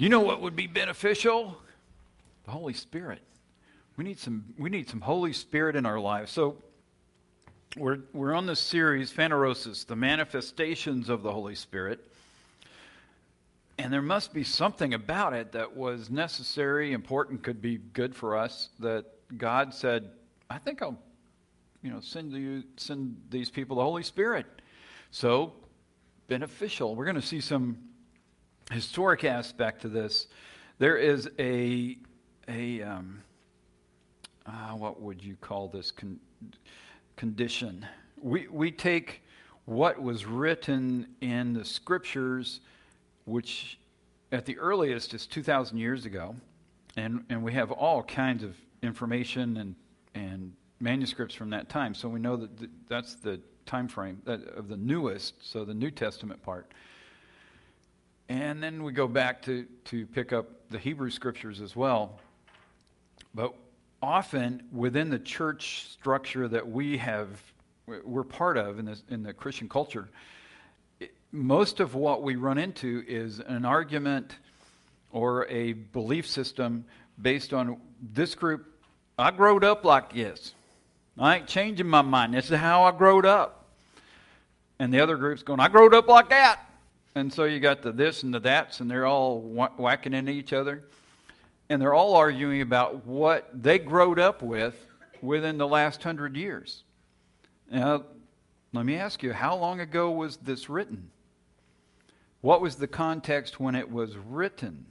You know what would be beneficial? The Holy Spirit. We need some, we need some Holy Spirit in our lives. So we're, we're on this series, Phanerosis, the manifestations of the Holy Spirit. And there must be something about it that was necessary, important, could be good for us, that God said, I think I'll you know, send you send these people the Holy Spirit. So beneficial. We're going to see some historic aspect to this. There is a a um, uh, what would you call this con- condition? We we take what was written in the scriptures, which at the earliest is two thousand years ago, and and we have all kinds of information and and manuscripts from that time. So we know that th- that's the time frame of the newest, so the New Testament part. And then we go back to, to pick up the Hebrew scriptures as well. But often within the church structure that we have, we're part of in, this, in the Christian culture, it, most of what we run into is an argument or a belief system based on this group. I growed up like this. I ain't changing my mind. This is how I growed up. And the other group's going, I growed up like that. And so you got the this and the that's, and they're all whacking into each other. And they're all arguing about what they growed up with within the last hundred years. Now, let me ask you, how long ago was this written? What was the context when it was written?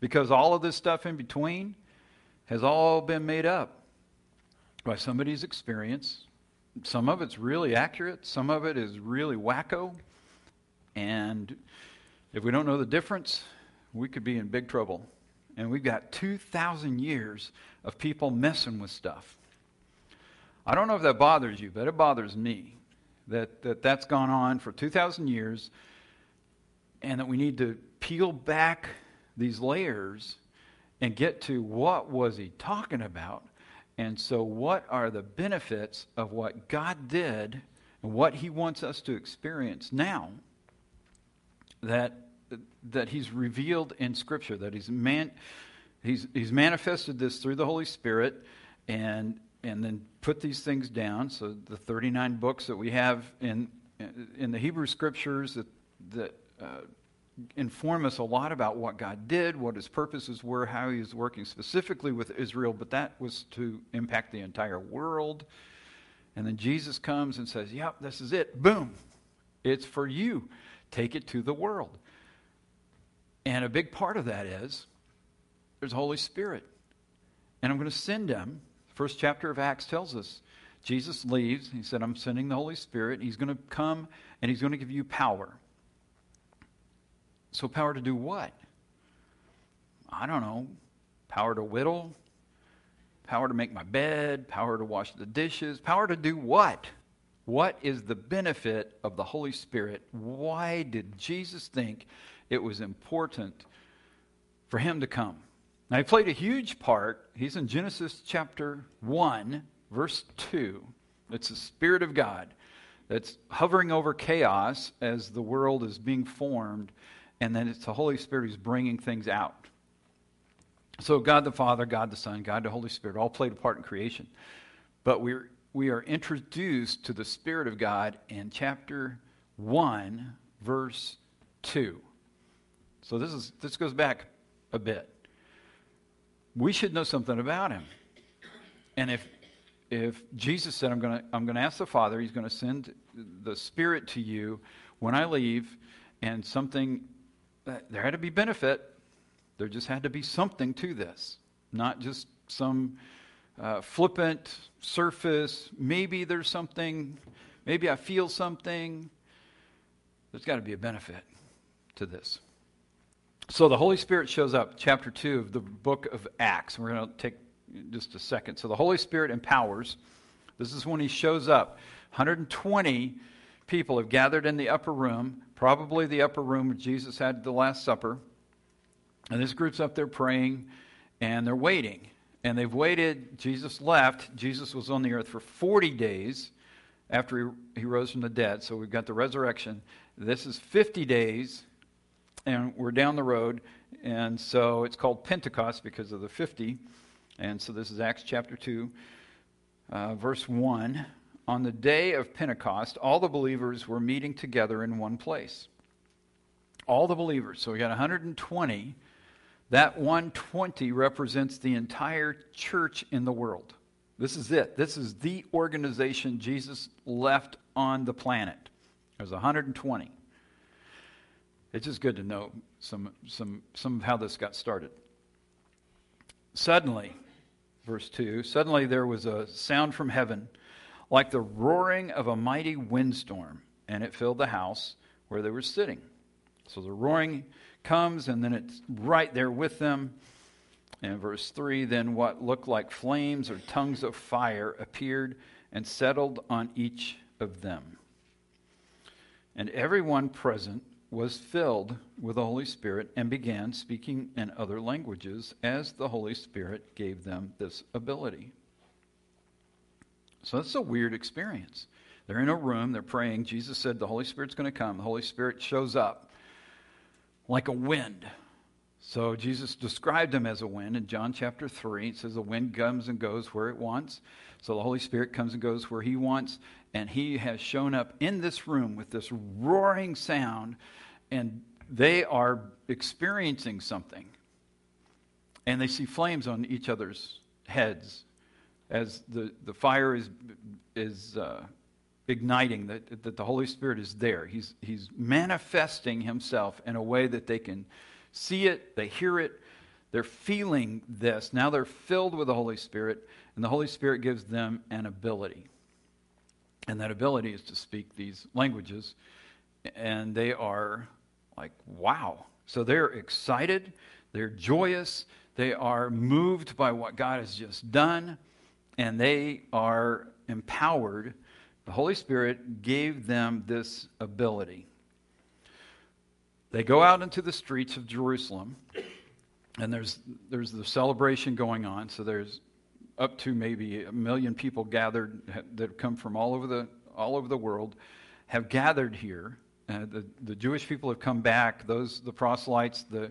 Because all of this stuff in between has all been made up by somebody's experience. Some of it's really accurate, some of it is really wacko. And if we don't know the difference, we could be in big trouble. And we've got 2,000 years of people messing with stuff. I don't know if that bothers you, but it bothers me that, that that's gone on for 2,000 years and that we need to peel back these layers and get to what was he talking about and so, what are the benefits of what God did and what He wants us to experience now that, that He's revealed in Scripture, that He's, man, he's, he's manifested this through the Holy Spirit and, and then put these things down? So, the 39 books that we have in, in the Hebrew Scriptures that, that uh, inform us a lot about what God did, what his purposes were, how he was working specifically with Israel, but that was to impact the entire world. And then Jesus comes and says, Yep, this is it. Boom. It's for you. Take it to the world. And a big part of that is there's Holy Spirit. And I'm going to send him. First chapter of Acts tells us Jesus leaves. He said, I'm sending the Holy Spirit. He's going to come and he's going to give you power. So, power to do what? I don't know. Power to whittle, power to make my bed, power to wash the dishes, power to do what? What is the benefit of the Holy Spirit? Why did Jesus think it was important for him to come? Now, he played a huge part. He's in Genesis chapter 1, verse 2. It's the Spirit of God that's hovering over chaos as the world is being formed and then it's the Holy Spirit who's bringing things out. So God the Father, God the Son, God the Holy Spirit all played a part in creation. But we're, we are introduced to the Spirit of God in chapter 1, verse 2. So this, is, this goes back a bit. We should know something about him. And if, if Jesus said, I'm going to I'm going to ask the Father, he's going to send the Spirit to you when I leave, and something uh, there had to be benefit. There just had to be something to this, not just some uh, flippant surface. Maybe there's something, maybe I feel something. There's got to be a benefit to this. So the Holy Spirit shows up, chapter 2 of the book of Acts. We're going to take just a second. So the Holy Spirit empowers. This is when he shows up. 120 people have gathered in the upper room probably the upper room where Jesus had the Last Supper. And this group's up there praying, and they're waiting. And they've waited. Jesus left. Jesus was on the earth for 40 days after he, he rose from the dead. So we've got the resurrection. This is 50 days and we're down the road. And so it's called Pentecost because of the 50. And so this is Acts chapter 2, uh, verse 1. On the day of Pentecost, all the believers were meeting together in one place. All the believers. So we got 120. That 120 represents the entire church in the world. This is it. This is the organization Jesus left on the planet. There's 120. It's just good to know some, some, some of how this got started. Suddenly, verse 2 suddenly there was a sound from heaven like the roaring of a mighty windstorm, and it filled the house where they were sitting. So the roaring comes, and then it's right there with them. And verse 3 Then what looked like flames or tongues of fire appeared and settled on each of them. And everyone present was filled with the Holy Spirit and began speaking in other languages as the Holy Spirit gave them this ability. So that's a weird experience. They're in a room, they're praying. Jesus said the Holy Spirit's going to come. The Holy Spirit shows up like a wind. So Jesus described him as a wind in John chapter 3. It says the wind comes and goes where it wants. So the Holy Spirit comes and goes where he wants. And he has shown up in this room with this roaring sound. And they are experiencing something. And they see flames on each other's heads as the, the fire is, is uh, igniting, that, that the Holy Spirit is there. He's, he's manifesting himself in a way that they can see it, they hear it, they're feeling this. Now they're filled with the Holy Spirit, and the Holy Spirit gives them an ability. And that ability is to speak these languages. And they are like, wow. So they're excited, they're joyous, they are moved by what God has just done, and they are empowered. The Holy Spirit gave them this ability. They go out into the streets of Jerusalem, and there's, there's the celebration going on. So there's up to maybe a million people gathered that come from all over the, all over the world, have gathered here. Uh, the, the Jewish people have come back, those, the proselytes, the,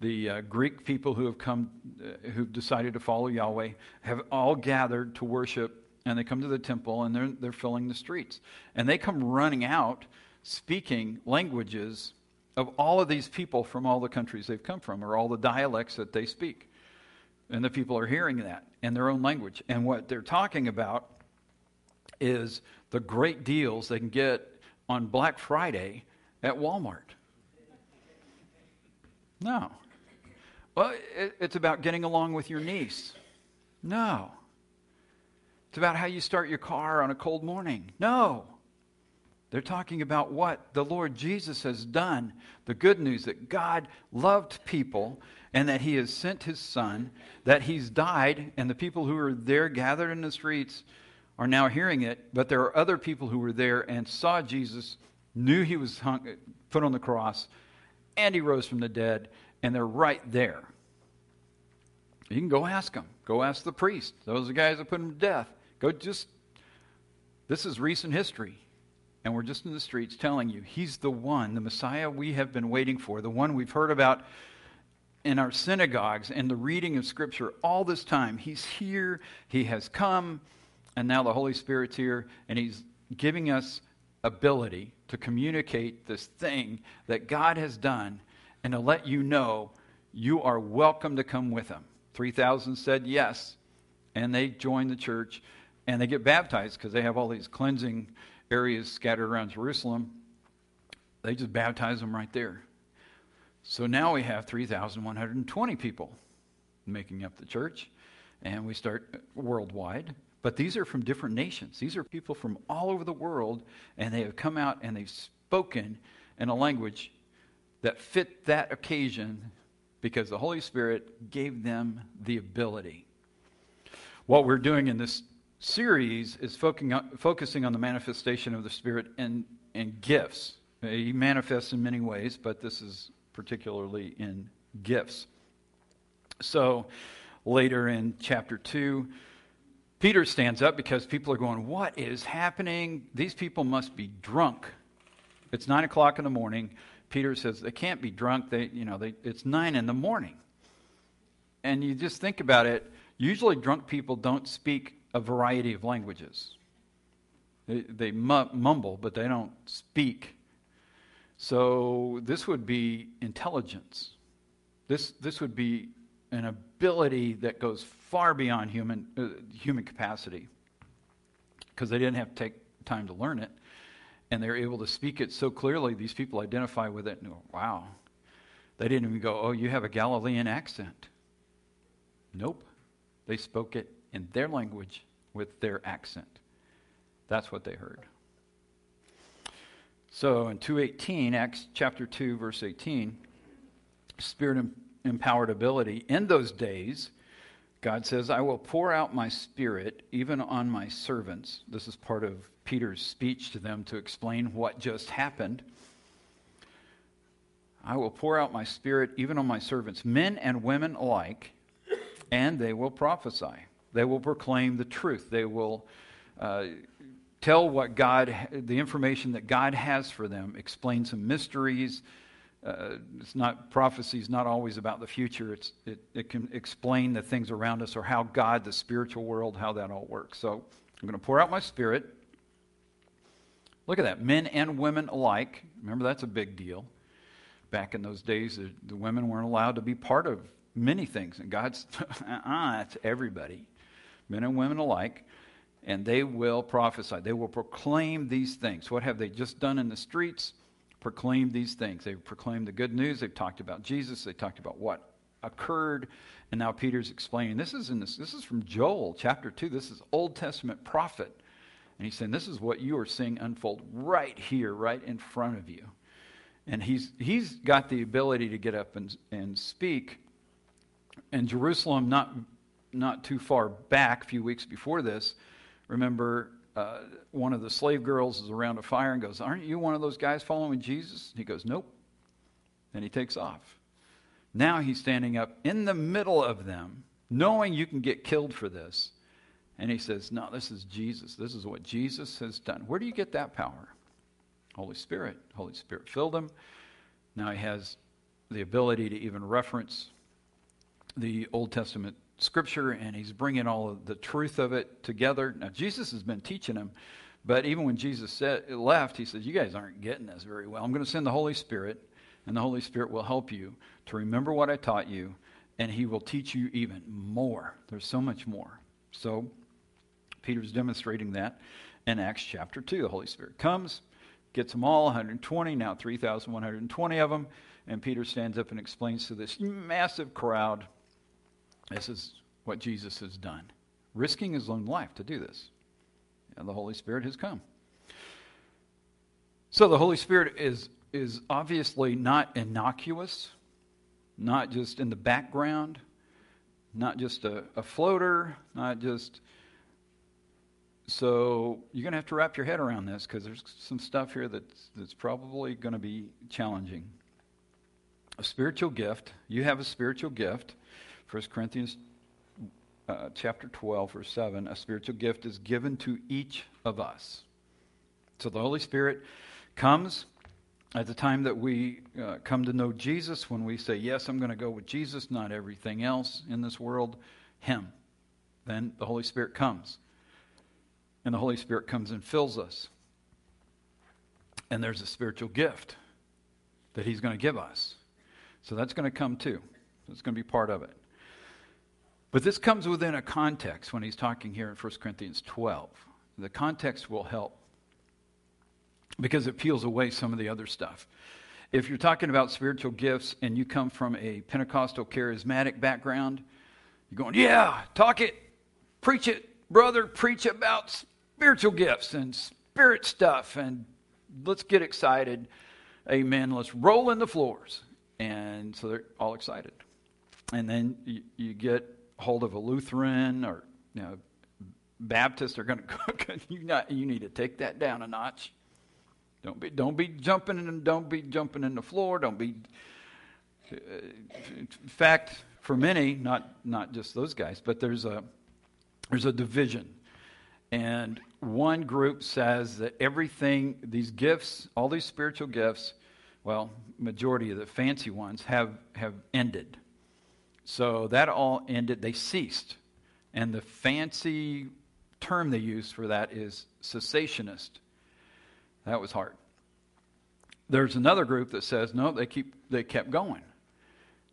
the uh, Greek people who have come, uh, who've decided to follow Yahweh, have all gathered to worship, and they come to the temple and they're, they're filling the streets. And they come running out speaking languages of all of these people from all the countries they've come from, or all the dialects that they speak. And the people are hearing that in their own language. And what they're talking about is the great deals they can get on Black Friday at Walmart. No. Well, it's about getting along with your niece. No. It's about how you start your car on a cold morning. No. They're talking about what the Lord Jesus has done. The good news that God loved people and that He has sent His Son, that He's died, and the people who are there gathered in the streets are now hearing it. But there are other people who were there and saw Jesus, knew He was hung, put on the cross, and He rose from the dead, and they're right there. You can go ask them. Go ask the priest. Those are the guys that put him to death. Go just. This is recent history and we're just in the streets telling you he's the one, the Messiah we have been waiting for, the one we've heard about in our synagogues and the reading of Scripture all this time. He's here, he has come, and now the Holy Spirit's here, and he's giving us ability to communicate this thing that God has done and to let you know you are welcome to come with him. 3,000 said yes, and they joined the church and they get baptized because they have all these cleansing areas scattered around Jerusalem. They just baptize them right there. So now we have 3,120 people making up the church, and we start worldwide. But these are from different nations. These are people from all over the world, and they have come out and they've spoken in a language that fit that occasion because the Holy Spirit gave them the ability. What we're doing in this series is focusing on the manifestation of the Spirit and, and gifts. He manifests in many ways, but this is particularly in gifts. So later in chapter 2, Peter stands up because people are going, What is happening? These people must be drunk. It's 9 o'clock in the morning. Peter says they can't be drunk. They, you know, they, it's nine in the morning. And you just think about it. Usually, drunk people don't speak a variety of languages. They, they mumble, but they don't speak. So this would be intelligence. This, this would be an ability that goes far beyond human, uh, human capacity because they didn't have to take time to learn it. And they're able to speak it so clearly, these people identify with it and go, wow. They didn't even go, oh, you have a Galilean accent. Nope. They spoke it in their language with their accent. That's what they heard. So in 218, Acts chapter 2, verse 18, spirit empowered ability. In those days, God says, I will pour out my spirit even on my servants. This is part of Peter's speech to them to explain what just happened. I will pour out my spirit even on my servants, men and women alike, and they will prophesy. They will proclaim the truth. They will uh, tell what God, the information that God has for them, explain some mysteries. Uh, it's not prophecy is not always about the future. It's, it, it can explain the things around us or how God, the spiritual world, how that all works. So I'm going to pour out my spirit. Look at that, men and women alike. Remember, that's a big deal. Back in those days, the, the women weren't allowed to be part of many things, and God's, uh-uh, it's everybody, men and women alike and they will prophesy. They will proclaim these things. What have they just done in the streets? Proclaim these things. They've proclaimed the good news. They've talked about Jesus. They talked about what occurred. And now Peter's explaining. This is in this. This is from Joel chapter two. This is Old Testament prophet, and he's saying this is what you are seeing unfold right here, right in front of you. And he's he's got the ability to get up and and speak. And Jerusalem, not not too far back, a few weeks before this, remember uh, one of the slave girls is around a fire and goes, Aren't you one of those guys following Jesus? He goes, Nope. And he takes off. Now he's standing up in the middle of them, knowing you can get killed for this. And he says, No, this is Jesus. This is what Jesus has done. Where do you get that power? Holy Spirit. Holy Spirit filled him. Now he has the ability to even reference the Old Testament scripture and he's bringing all of the truth of it together. Now, Jesus has been teaching him, but even when Jesus said, left, he says, You guys aren't getting this very well. I'm going to send the Holy Spirit, and the Holy Spirit will help you to remember what I taught you, and he will teach you even more. There's so much more. So, Peter's demonstrating that in Acts chapter 2. The Holy Spirit comes, gets them all, 120, now 3,120 of them, and Peter stands up and explains to this massive crowd this is what Jesus has done, risking his own life to do this. And the Holy Spirit has come. So the Holy Spirit is, is obviously not innocuous, not just in the background, not just a, a floater, not just. So you're going to have to wrap your head around this because there's some stuff here that's, that's probably going to be challenging. A spiritual gift, you have a spiritual gift 1 Corinthians uh, chapter 12, verse 7, a spiritual gift is given to each of us. So the Holy Spirit comes at the time that we uh, come to know Jesus, when we say, Yes, I'm going to go with Jesus, not everything else in this world, Him. Then the Holy Spirit comes. And the Holy Spirit comes and fills us. And there's a spiritual gift that He's going to give us. So that's going to come too. It's going to be part of it. But this comes within a context when he's talking here in 1 Corinthians 12. The context will help because it peels away some of the other stuff. If you're talking about spiritual gifts and you come from a Pentecostal charismatic background, you're going, yeah, talk it, preach it, brother, preach about spiritual gifts and spirit stuff, and let's get excited. Amen. Let's roll in the floors. And so they're all excited. And then you, you get hold of a Lutheran or you know, Baptist are going to you not you need to take that down a notch. Don't be don't be jumping and don't be jumping in the floor. Don't be. Uh, in fact, for many, not not just those guys, but there's a there's a division, and one group says that everything these gifts, all these spiritual gifts, well, majority of the fancy ones have, have ended. So that all ended, they ceased. And the fancy term they use for that is cessationist. That was hard. There's another group that says no, they keep they kept going.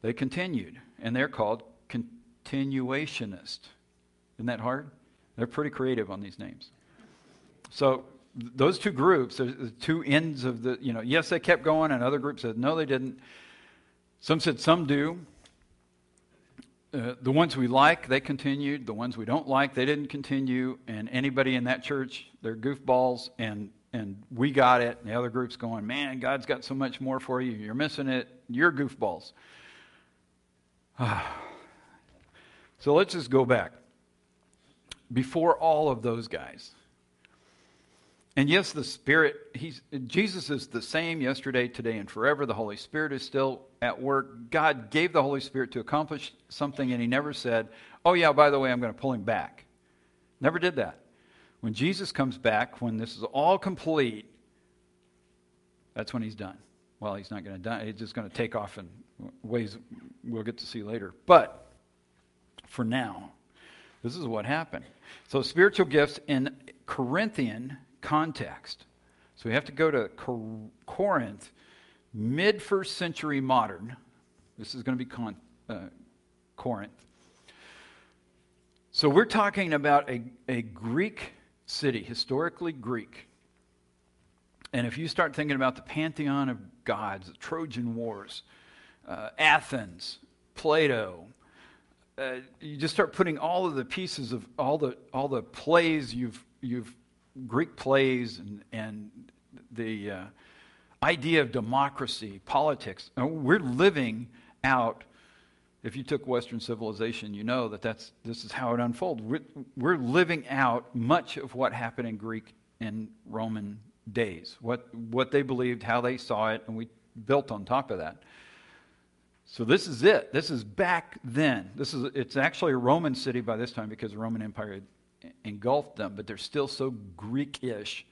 They continued, and they're called continuationist. Isn't that hard? They're pretty creative on these names. So those two groups, uh, the two ends of the, you know, yes, they kept going, and other groups said no, they didn't. Some said some do. Uh, the ones we like, they continued. The ones we don't like, they didn't continue. And anybody in that church, they're goofballs, and and we got it. And the other group's going, man, God's got so much more for you. You're missing it. You're goofballs. so let's just go back. Before all of those guys, and yes, the Spirit, he's, Jesus is the same yesterday, today, and forever. The Holy Spirit is still at work. God gave the Holy Spirit to accomplish something, and he never said, Oh, yeah, by the way, I'm going to pull him back. Never did that. When Jesus comes back, when this is all complete, that's when he's done. Well, he's not going to die. He's just going to take off in ways we'll get to see later. But for now, this is what happened. So, spiritual gifts in Corinthian context. So, we have to go to Corinth, mid first century modern. This is going to be con- uh, Corinth. So, we're talking about a, a Greek city, historically Greek. And if you start thinking about the pantheon of gods, the Trojan Wars, uh, Athens, Plato, uh, you just start putting all of the pieces of all the all the plays you've you've Greek plays and and the uh, idea of democracy, politics. We're living out if you took Western civilization, you know that that's, this is how it unfolded. We're, we're living out much of what happened in Greek and Roman days, what, what they believed, how they saw it, and we built on top of that. So this is it. This is back then. This is it's actually a Roman city by this time because the Roman Empire engulfed them, but they're still so Greek-ish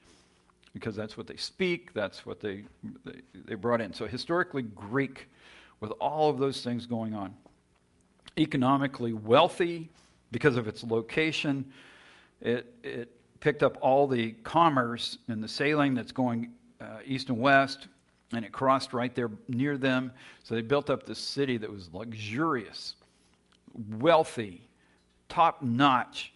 because that's what they speak. That's what they they, they brought in. So historically Greek, with all of those things going on economically wealthy because of its location. It, it picked up all the commerce and the sailing that's going uh, east and west, and it crossed right there near them. So they built up this city that was luxurious, wealthy, top notch.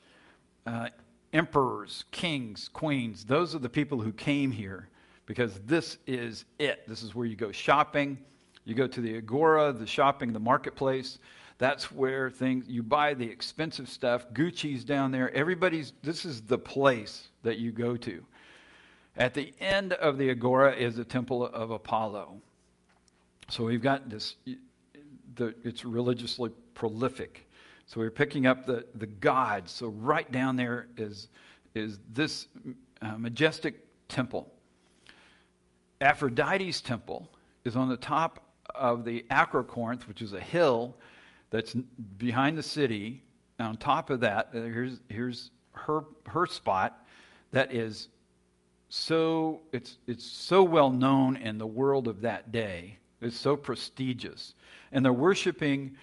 Uh, emperors, kings, queens, those are the people who came here because this is it. This is where you go shopping. You go to the agora, the shopping, the marketplace. That's where things, you buy the expensive stuff. Gucci's down there. Everybody's, this is the place that you go to. At the end of the Agora is the Temple of Apollo. So we've got this, the, it's religiously prolific. So we're picking up the, the gods. So right down there is, is this uh, majestic temple. Aphrodite's temple is on the top of the Acrocorinth, which is a hill that's behind the city. On top of that, uh, here's, here's her, her spot that is so it's, it's so well known in the world of that day. It's so prestigious. And they're worshiping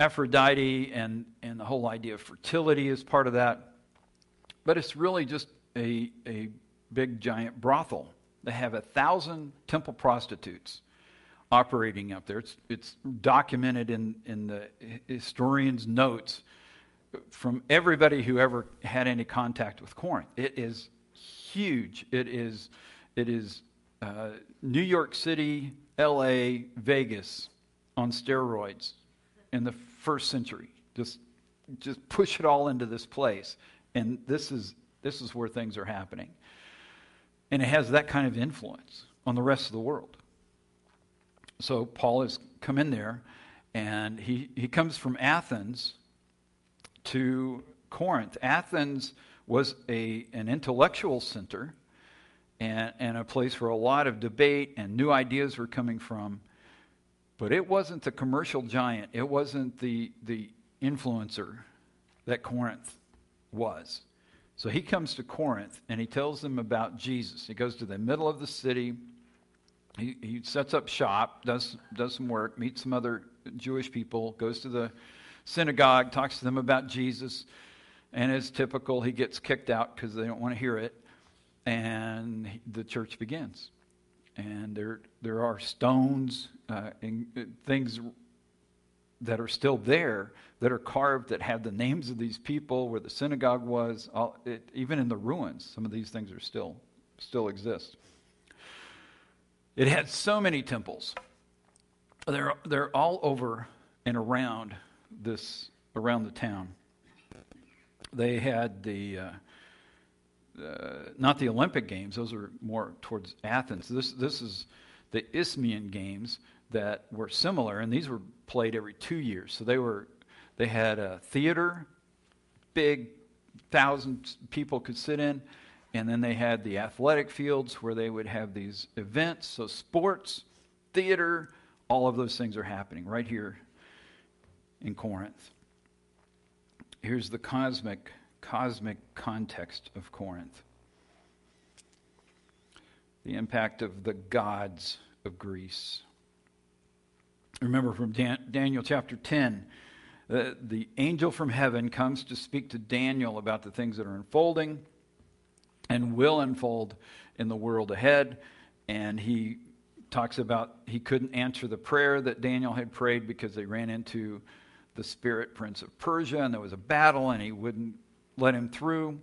Aphrodite and, and the whole idea of fertility is part of that. But it's really just a, a big giant brothel. They have a thousand temple prostitutes operating up there. It's, it's documented in, in the historian's notes from everybody who ever had any contact with Corinth. It is huge. It is, it is uh, New York City, LA, Vegas on steroids in the first century. Just, just push it all into this place. And this is, this is where things are happening. And it has that kind of influence on the rest of the world so Paul has come in there, and he, he comes from Athens to Corinth. Athens was a, an intellectual center and, and a place where a lot of debate and new ideas were coming from. But it wasn't the commercial giant, it wasn't the, the influencer that Corinth was. So he comes to Corinth and he tells them about Jesus. He goes to the middle of the city he, he sets up shop, does, does some work, meets some other Jewish people, goes to the synagogue, talks to them about Jesus, and as typical, he gets kicked out because they don't want to hear it, and the church begins. And there, there are stones uh, and uh, things that are still there that are carved that have the names of these people, where the synagogue was. All, it, even in the ruins, some of these things are still still exist. It had so many temples. They're, they're all over and around this, around the town. They had the, uh, uh, not the Olympic Games, those are more towards Athens. This, this is the Isthmian Games that were similar, and these were played every two years. So they were, they had a theater, big, thousand people could sit in. And then they had the athletic fields where they would have these events. So, sports, theater, all of those things are happening right here in Corinth. Here's the cosmic, cosmic context of Corinth the impact of the gods of Greece. Remember from Dan- Daniel chapter 10, uh, the angel from heaven comes to speak to Daniel about the things that are unfolding and will unfold in the world ahead. And he talks about he couldn't answer the prayer that Daniel had prayed because they ran into the spirit prince of Persia and there was a battle and he wouldn't let him through.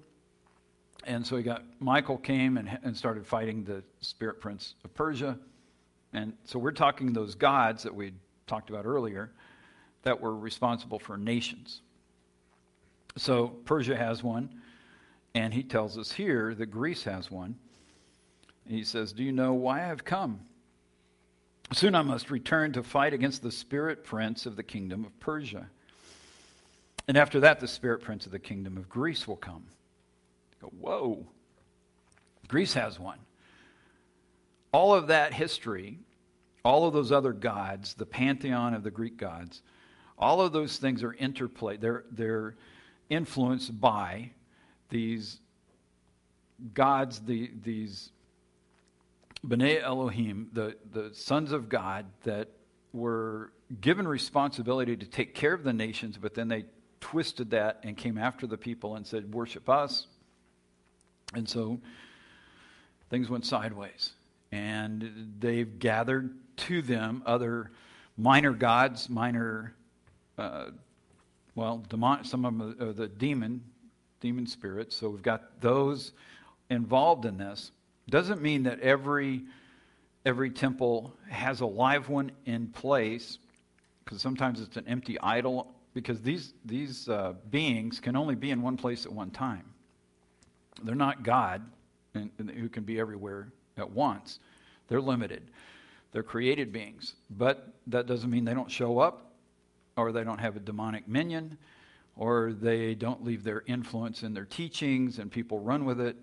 And so he got Michael came and, and started fighting the spirit prince of Persia. And so we're talking those gods that we talked about earlier that were responsible for nations. So Persia has one. And he tells us here that Greece has one. He says, Do you know why I have come? Soon I must return to fight against the spirit prince of the kingdom of Persia. And after that, the spirit prince of the kingdom of Greece will come. Go, whoa. Greece has one. All of that history, all of those other gods, the pantheon of the Greek gods, all of those things are interplayed. They're, they're influenced by these gods, the, these B'nai Elohim, the, the sons of God that were given responsibility to take care of the nations, but then they twisted that and came after the people and said, Worship us. And so things went sideways. And they've gathered to them other minor gods, minor, uh, well, demon, some of them are the demon demon spirits. So we've got those involved in this. Doesn't mean that every every temple has a live one in place, because sometimes it's an empty idol. Because these these uh, beings can only be in one place at one time. They're not God, and, and who can be everywhere at once. They're limited. They're created beings, but that doesn't mean they don't show up, or they don't have a demonic minion or they don't leave their influence in their teachings and people run with it.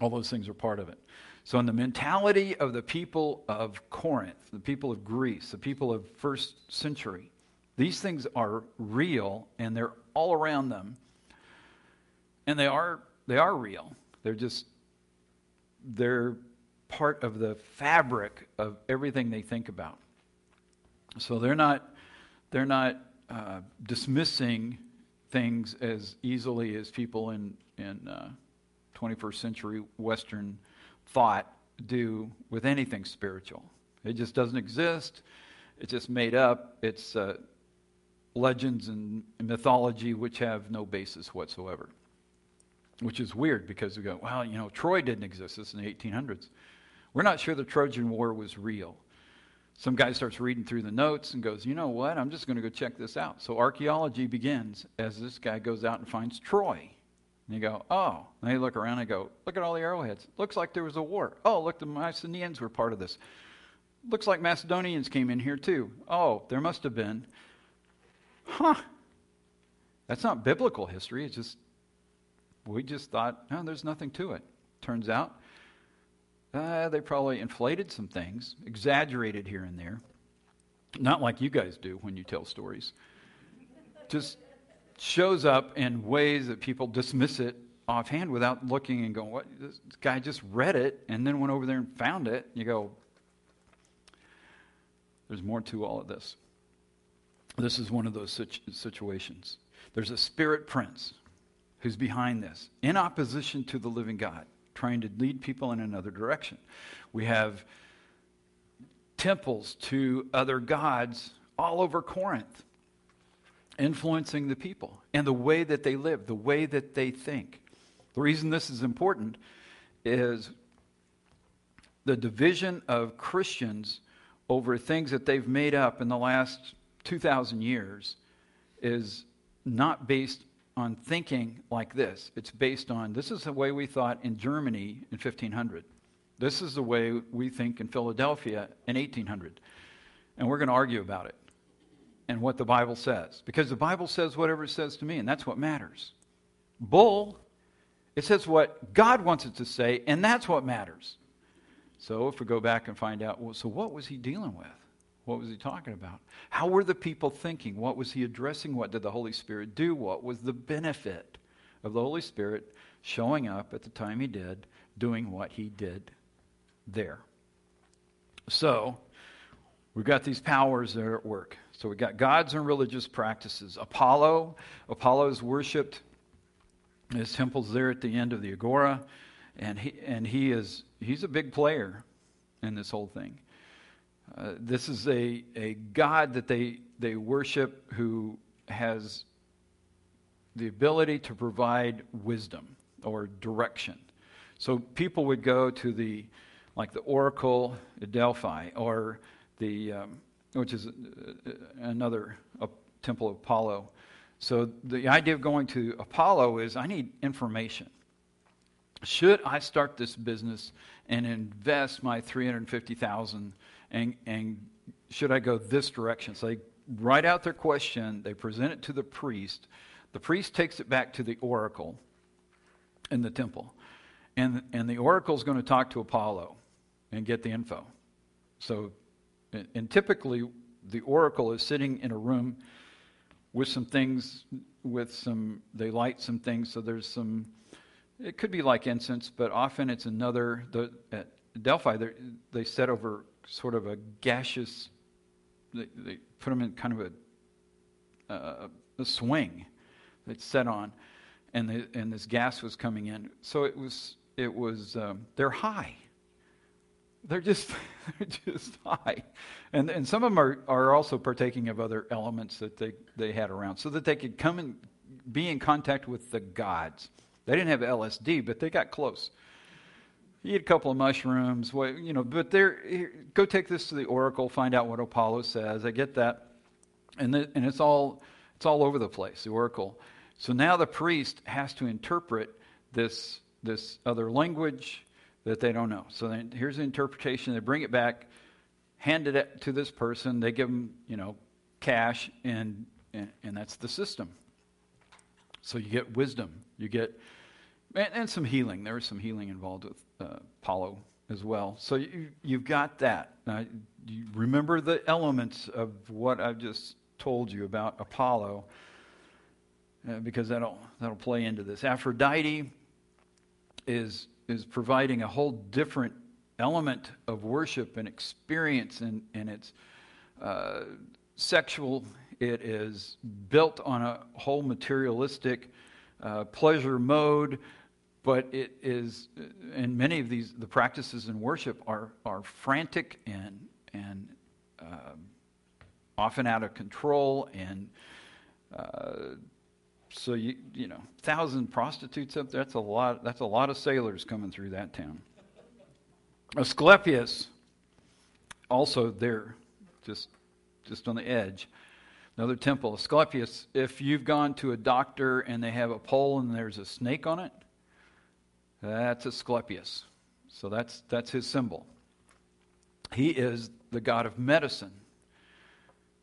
All those things are part of it. So, in the mentality of the people of Corinth, the people of Greece, the people of first century, these things are real and they're all around them. And they are they are real. They're just they're part of the fabric of everything they think about. So they're not they're not uh, dismissing things as easily as people in, in uh, 21st century Western thought do with anything spiritual. It just doesn't exist. It's just made up. It's uh, legends and mythology which have no basis whatsoever. Which is weird because we go, well, you know, Troy didn't exist. This in the 1800s. We're not sure the Trojan War was real. Some guy starts reading through the notes and goes, You know what? I'm just going to go check this out. So archaeology begins as this guy goes out and finds Troy. And you go, Oh. And they look around and go, Look at all the arrowheads. Looks like there was a war. Oh, look, the Mycenaeans were part of this. Looks like Macedonians came in here too. Oh, there must have been. Huh. That's not biblical history. It's just, we just thought, no, there's nothing to it. Turns out, uh, they probably inflated some things, exaggerated here and there. Not like you guys do when you tell stories. Just shows up in ways that people dismiss it offhand without looking and going, what? This guy just read it and then went over there and found it. You go, There's more to all of this. This is one of those situations. There's a spirit prince who's behind this, in opposition to the living God, trying to lead people in another direction. We have temples to other gods all over Corinth, influencing the people and the way that they live, the way that they think. The reason this is important is the division of Christians over things that they've made up in the last 2,000 years is not based on thinking like this. It's based on this is the way we thought in Germany in 1500. This is the way we think in Philadelphia in 1800. And we're going to argue about it and what the Bible says. Because the Bible says whatever it says to me, and that's what matters. Bull, it says what God wants it to say, and that's what matters. So if we go back and find out, well, so what was he dealing with? What was he talking about? How were the people thinking? What was he addressing? What did the Holy Spirit do? What was the benefit of the Holy Spirit showing up at the time he did, doing what he did there? So, we've got these powers that are at work. So, we've got gods and religious practices. Apollo, Apollo is worshipped. His temple's there at the end of the agora, and he, and he is he's a big player in this whole thing. Uh, this is a, a God that they, they worship who has the ability to provide wisdom or direction. So people would go to the, like the Oracle at Delphi, or the, um, which is uh, another uh, temple of Apollo. So the idea of going to Apollo is I need information. Should I start this business and invest my 350,000 and, and should I go this direction? So they write out their question, they present it to the priest. The priest takes it back to the oracle in the temple. And, and the oracle is going to talk to Apollo and get the info. So, and typically, the oracle is sitting in a room with some things, with some, they light some things, so there's some, it could be like incense, but often it's another, the, at Delphi, they set over sort of a gaseous, they, they put them in kind of a, uh, a swing that's set on, and, the, and this gas was coming in. So it was, it was um, they're high. They're just, they're just high. And, and some of them are, are also partaking of other elements that they, they had around so that they could come and be in contact with the gods. They didn't have LSD, but they got close eat a couple of mushrooms, you know, but there, go take this to the oracle, find out what Apollo says. I get that. And, the, and it's, all, it's all over the place, the oracle. So now the priest has to interpret this, this other language that they don't know. So then here's the interpretation. They bring it back, hand it to this person. They give them, you know, cash, and, and, and that's the system. So you get wisdom. You get and, and some healing. There was some healing involved with uh, Apollo as well. So you, you've got that. Uh, you remember the elements of what I've just told you about Apollo, uh, because that'll that'll play into this. Aphrodite is is providing a whole different element of worship and experience, and and it's uh, sexual. It is built on a whole materialistic uh, pleasure mode but it is and many of these the practices in worship are are frantic and and uh, often out of control and uh, so you you know thousand prostitutes up there that's a lot that's a lot of sailors coming through that town. Asclepius also there just just on the edge another temple. Asclepius if you've gone to a doctor and they have a pole and there's a snake on it that's Asclepius. So that's, that's his symbol. He is the god of medicine.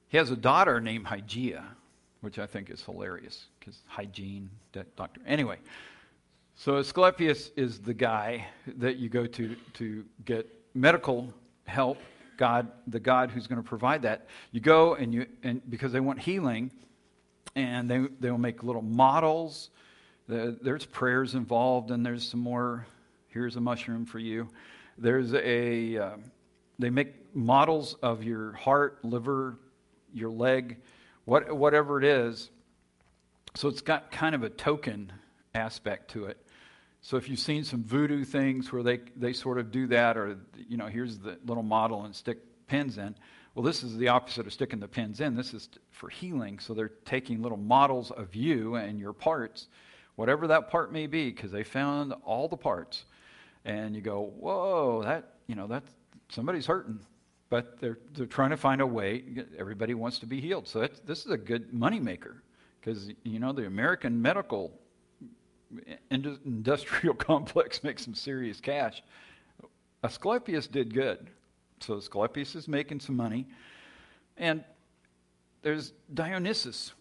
He has a daughter named Hygeia, which I think is hilarious because hygiene, doctor. Anyway, so Asclepius is the guy that you go to to get medical help. God, the God who's going to provide that. You go and you and because they want healing, and they they will make little models there's prayers involved, and there's some more. Here's a mushroom for you. There's a, uh, they make models of your heart, liver, your leg, what, whatever it is. So it's got kind of a token aspect to it. So if you've seen some voodoo things where they, they sort of do that, or, you know, here's the little model and stick pins in. Well, this is the opposite of sticking the pins in. This is for healing. So they're taking little models of you and your parts, whatever that part may be, because they found all the parts. And you go, whoa, that, you know, that somebody's hurting. But they're, they're trying to find a way. Everybody wants to be healed. So this is a good moneymaker because, you know, the American medical eh, industrial complex makes some serious cash. Asclepius did good. So Asclepius is making some money. And there's Dionysus.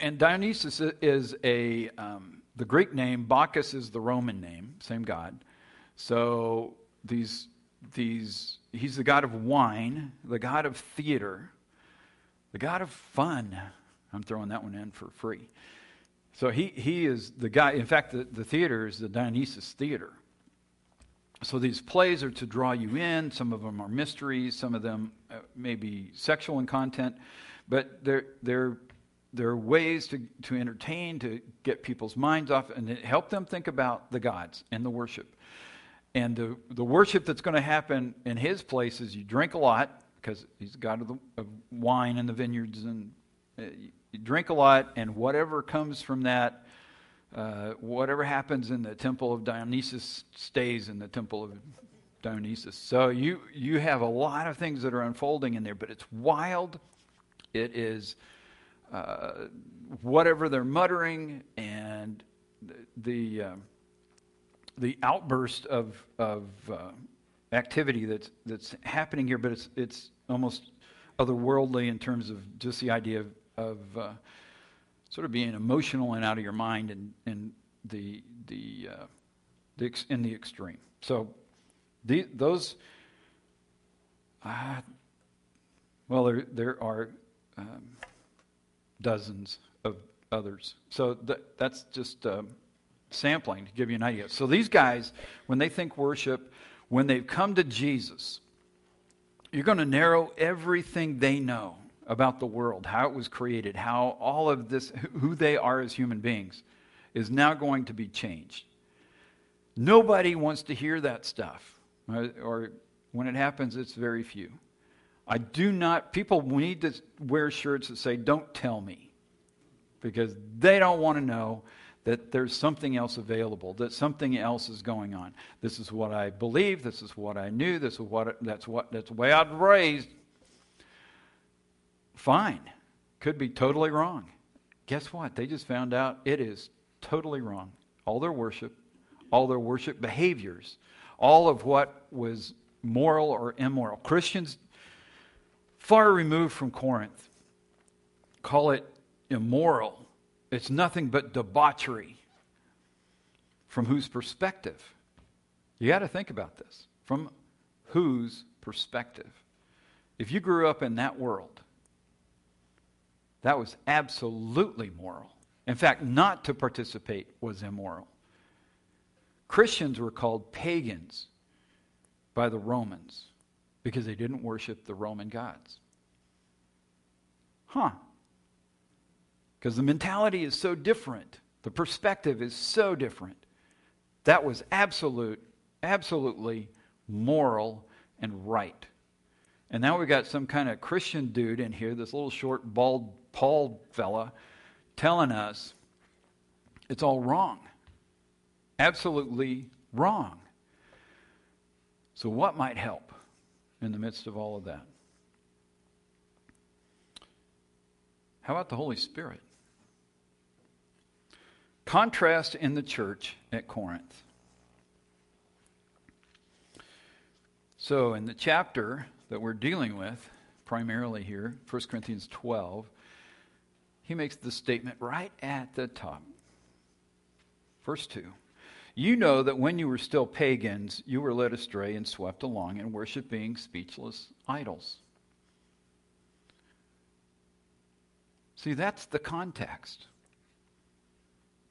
And Dionysus is a, um, the Greek name, Bacchus is the Roman name, same God. So these, these, he's the God of wine, the God of theater, the God of fun. I'm throwing that one in for free. So he, he is the guy, in fact, the, the theater is the Dionysus Theater. So these plays are to draw you in. Some of them are mysteries, some of them uh, may be sexual in content, but they're, they're, they're ways to, to entertain, to get people's minds off, and help them think about the gods and the worship. And the, the worship that's going to happen in his place is you drink a lot, because he's the God of, the, of wine and the vineyards, and uh, you drink a lot, and whatever comes from that uh, whatever happens in the temple of Dionysus stays in the temple of Dionysus. So you you have a lot of things that are unfolding in there, but it's wild. It is uh, whatever they're muttering and the uh, the outburst of of uh, activity that's that's happening here, but it's it's almost otherworldly in terms of just the idea of, of uh, sort of being emotional and out of your mind and, and the, the, uh, the ex, in the extreme. So the, those, uh, well, there, there are um, dozens of others. So th- that's just um, sampling to give you an idea. So these guys, when they think worship, when they've come to Jesus, you're going to narrow everything they know about the world, how it was created, how all of this, who they are as human beings, is now going to be changed. Nobody wants to hear that stuff. Or when it happens, it's very few. I do not, people need to wear shirts that say, Don't tell me. Because they don't want to know that there's something else available, that something else is going on. This is what I believe, this is what I knew, this is what that's what that's the way I was raised. Fine. Could be totally wrong. Guess what? They just found out it is totally wrong. All their worship, all their worship behaviors, all of what was moral or immoral. Christians far removed from Corinth call it immoral. It's nothing but debauchery. From whose perspective? You got to think about this. From whose perspective? If you grew up in that world, that was absolutely moral. In fact, not to participate was immoral. Christians were called pagans by the Romans because they didn't worship the Roman gods. Huh. Because the mentality is so different, the perspective is so different. That was absolute, absolutely moral and right. And now we've got some kind of Christian dude in here, this little short, bald Paul fella telling us it's all wrong. Absolutely wrong. So, what might help in the midst of all of that? How about the Holy Spirit? Contrast in the church at Corinth. So, in the chapter that we're dealing with, primarily here, 1 Corinthians 12, he makes the statement right at the top. Verse 2 You know that when you were still pagans, you were led astray and swept along in worshiping speechless idols. See, that's the context.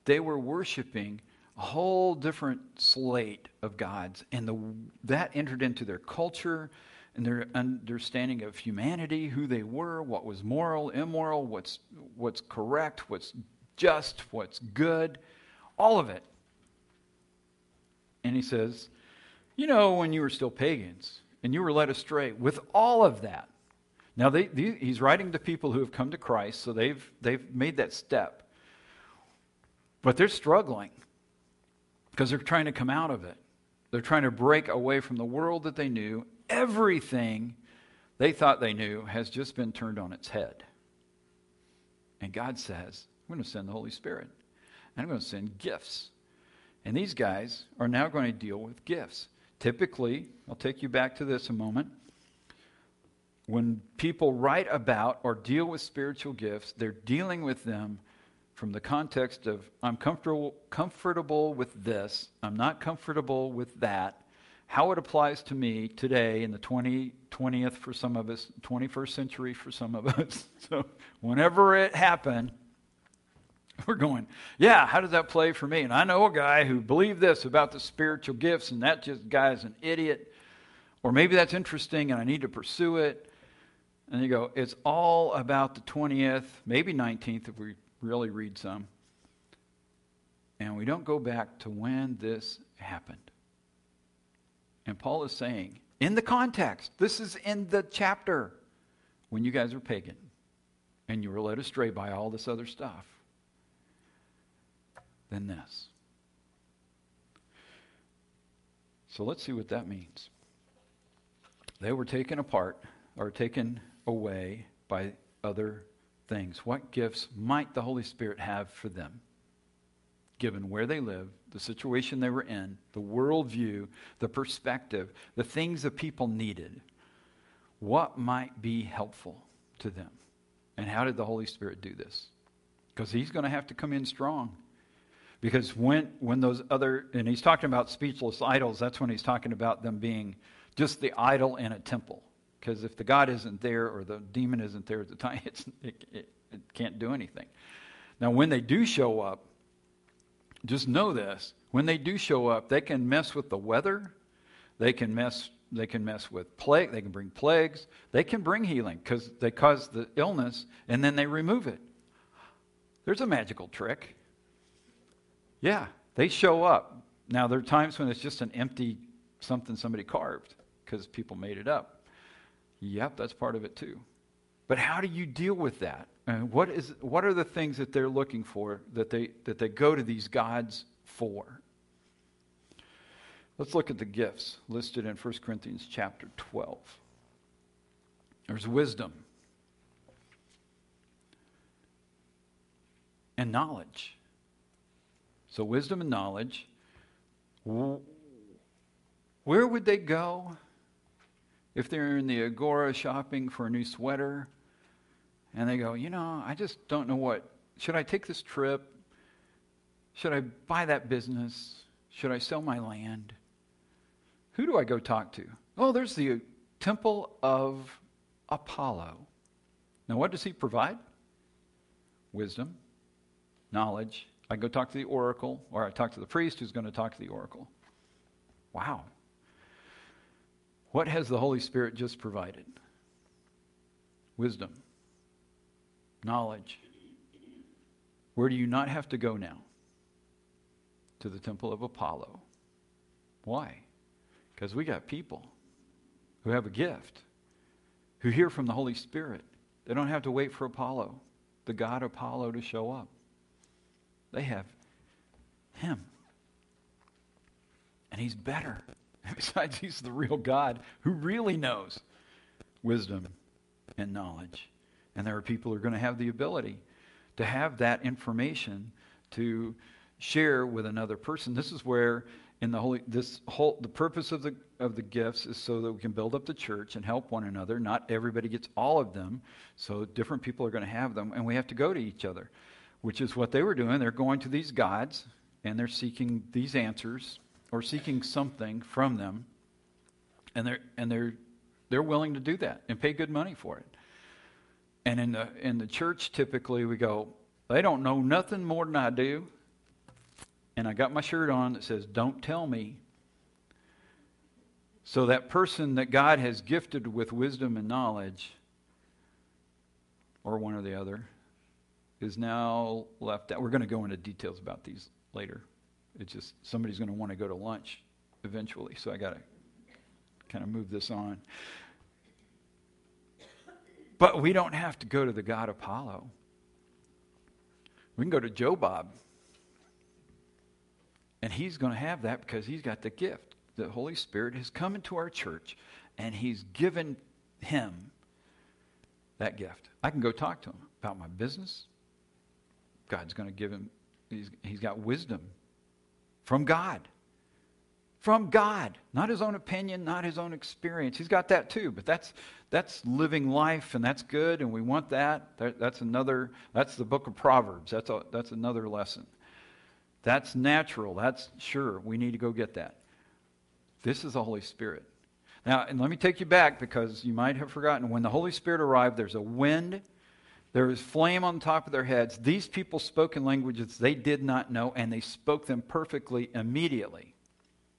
They were worshiping a whole different slate of gods, and the, that entered into their culture and their understanding of humanity, who they were, what was moral, immoral, what's, what's correct, what's just, what's good, all of it. And he says, You know, when you were still pagans and you were led astray, with all of that. Now, they, they, he's writing to people who have come to Christ, so they've, they've made that step. But they're struggling because they're trying to come out of it. They're trying to break away from the world that they knew. Everything they thought they knew has just been turned on its head. And God says, I'm going to send the Holy Spirit. And I'm going to send gifts. And these guys are now going to deal with gifts. Typically, I'll take you back to this a moment. When people write about or deal with spiritual gifts, they're dealing with them from the context of I'm comfortable, comfortable with this, I'm not comfortable with that, how it applies to me today in the 20, 20th for some of us, 21st century for some of us. So whenever it happened, we're going, yeah, how does that play for me? And I know a guy who believed this about the spiritual gifts, and that just guy is an idiot. Or maybe that's interesting and I need to pursue it. And you go, it's all about the 20th, maybe 19th if we really read some. And we don't go back to when this happened. And Paul is saying, in the context, this is in the chapter when you guys are pagan and you were led astray by all this other stuff. Then this. So let's see what that means. They were taken apart or taken away by other things. What gifts might the Holy Spirit have for them, given where they live, the situation they were in, the worldview, the perspective, the things the people needed? What might be helpful to them? And how did the Holy Spirit do this? Because he's going to have to come in strong. Because when, when those other, and he's talking about speechless idols, that's when he's talking about them being just the idol in a temple. Because if the God isn't there or the demon isn't there at the time, it, it, it can't do anything. Now, when they do show up, just know this. When they do show up, they can mess with the weather. They can mess. They can mess with plague. They can bring plagues. They can bring healing because they cause the illness and then they remove it. There's a magical trick. Yeah, they show up. Now there are times when it's just an empty something somebody carved because people made it up. Yep, that's part of it too. But how do you deal with that? And what, is, what are the things that they're looking for that they, that they go to these gods for? Let's look at the gifts listed in 1 Corinthians chapter 12. There's wisdom and knowledge. So, wisdom and knowledge. Where would they go? if they're in the Agora shopping for a new sweater and they go, you know, I just don't know what, should I take this trip? Should I buy that business? Should I sell my land? Who do I go talk to? Oh, there's the temple of Apollo. Now, what does he provide? Wisdom, knowledge. I go talk to the oracle, or I talk to the priest who's going to talk to the oracle. Wow, what has the Holy Spirit just provided? Wisdom, knowledge. Where do you not have to go now? To the temple of Apollo. Why? Because we got people who have a gift, who hear from the Holy Spirit. They don't have to wait for Apollo, the god Apollo, to show up. They have him. And he's better. Besides, he's the real God who really knows wisdom and knowledge. And there are people who are going to have the ability to have that information to share with another person. This is where in the holy this whole the purpose of the of the gifts is so that we can build up the church and help one another. Not everybody gets all of them, so different people are going to have them and we have to go to each other, which is what they were doing. They're going to these gods and they're seeking these answers or seeking something from them, and they're and they're they're willing to do that and pay good money for it. And in the in the church, typically we go, they don't know nothing more than I do, and I got my shirt on that says, Don't tell me. So that person that God has gifted with wisdom and knowledge, or one or the other, is now left out. We're going to go into details about these later. It's just somebody's going to want to go to lunch eventually, so I got to kind of move this on. But we don't have to go to the god Apollo. We can go to Joe Bob. And he's going to have that because he's got the gift. The Holy Spirit has come into our church and he's given him that gift. I can go talk to him about my business. God's going to give him, he's, he's got wisdom from God. From God. Not his own opinion, not his own experience. He's got that too, but that's, that's living life and that's good and we want that. That's another, that's the book of Proverbs. That's, a, that's another lesson. That's natural. That's sure. We need to go get that. This is the Holy Spirit. Now, and let me take you back because you might have forgotten. When the Holy Spirit arrived, there's a wind, there is flame on top of their heads. These people spoke in languages they did not know, and they spoke them perfectly immediately.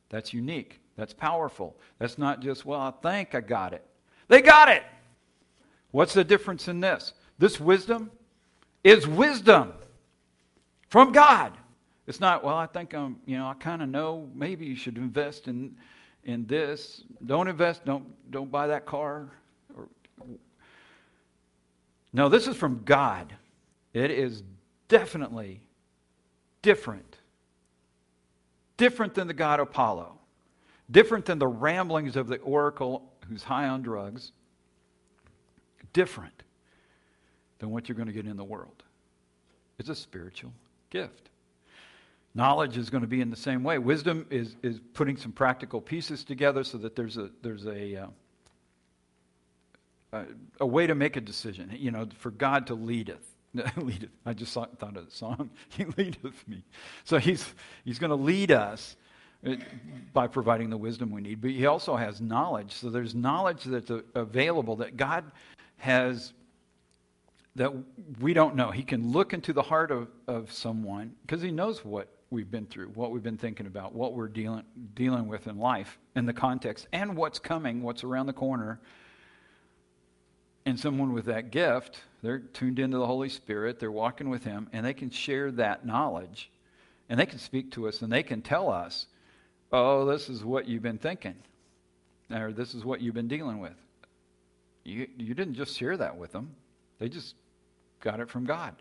That's unique. That's powerful. That's not just, well, I think I got it. They got it. What's the difference in this? This wisdom is wisdom from God. It's not, well, I think I'm, you know, I kind of know maybe you should invest in in this. Don't invest, don't don't buy that car. Or, no, this is from God. It is definitely different. Different than the god Apollo. Different than the ramblings of the oracle who's high on drugs. Different than what you're going to get in the world. It's a spiritual gift. Knowledge is going to be in the same way. Wisdom is, is putting some practical pieces together so that there's a, there's a, uh, a, a, way to make a decision, you know, for God to leadeth. leadeth. I just thought of the song. he leadeth me. So he's, he's going to lead us uh, by providing the wisdom we need. But he also has knowledge. So there's knowledge that's available that God has that we don't know. He can look into the heart of, of someone because he knows what we've been through, what we've been thinking about, what we're dealing, dealing with in life, in the context, and what's coming, what's around the corner. And someone with that gift, they're tuned into the Holy Spirit, they're walking with Him, and they can share that knowledge. And they can speak to us and they can tell us, oh, this is what you've been thinking, or this is what you've been dealing with. You, you didn't just share that with them, they just got it from God.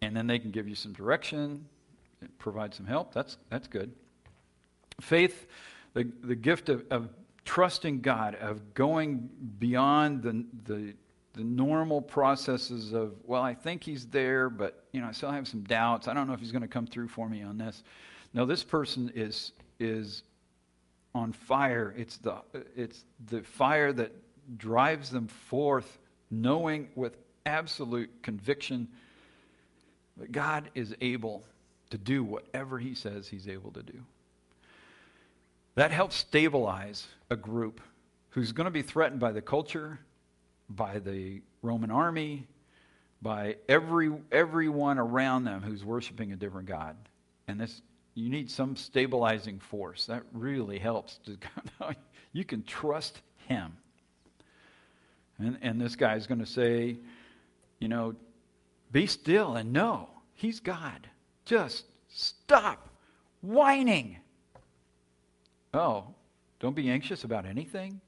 And then they can give you some direction, provide some help. That's, that's good. Faith, the, the gift of, of trusting God, of going beyond the, the, the normal processes of, well, I think he's there, but you know, I still have some doubts. I don't know if he's going to come through for me on this. No, this person is is on fire. It's the it's the fire that drives them forth, knowing with absolute conviction that God is able to do whatever he says he's able to do. That helps stabilize a group who's going to be threatened by the culture, by the Roman army, by every everyone around them who's worshiping a different god. And this you need some stabilizing force. That really helps to you can trust him. And and this guy's going to say, you know, be still and know he's God. Just stop whining. Oh, don't be anxious about anything,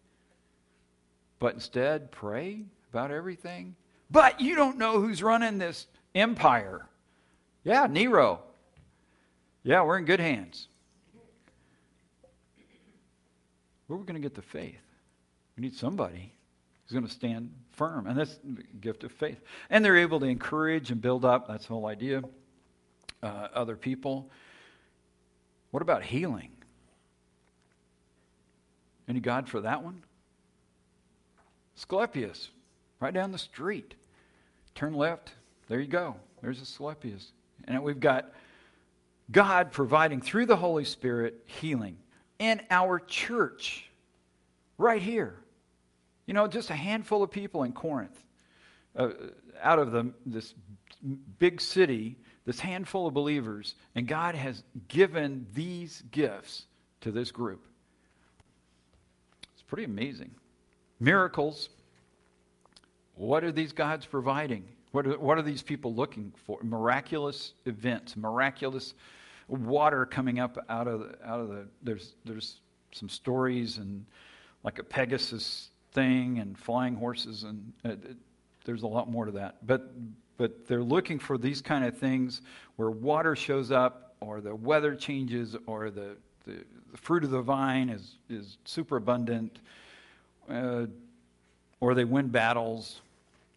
but instead pray about everything. But you don't know who's running this empire. Yeah, Nero. Yeah, we're in good hands. Where are we going to get the faith? We need somebody who's going to stand firm. And that's the gift of faith. And they're able to encourage and build up. That's the whole idea uh, other people. What about healing? Any God for that one? Asclepius, right down the street. Turn left, there you go. There's Asclepius. And we've got God providing through the Holy Spirit healing in our church, right here. You know, just a handful of people in Corinth, uh, out of the, this big city this handful of believers, and God has given these gifts to this group. It's pretty amazing. Miracles. What are these gods providing? What are, what are these people looking for? Miraculous events, miraculous water coming up out of the, out of the. There's there's some stories and like a Pegasus thing and flying horses and uh, there's a lot more to that. But but they're looking for these kind of things where water shows up or the weather changes or the the, the fruit of the vine is is super abundant. Uh, or they win battles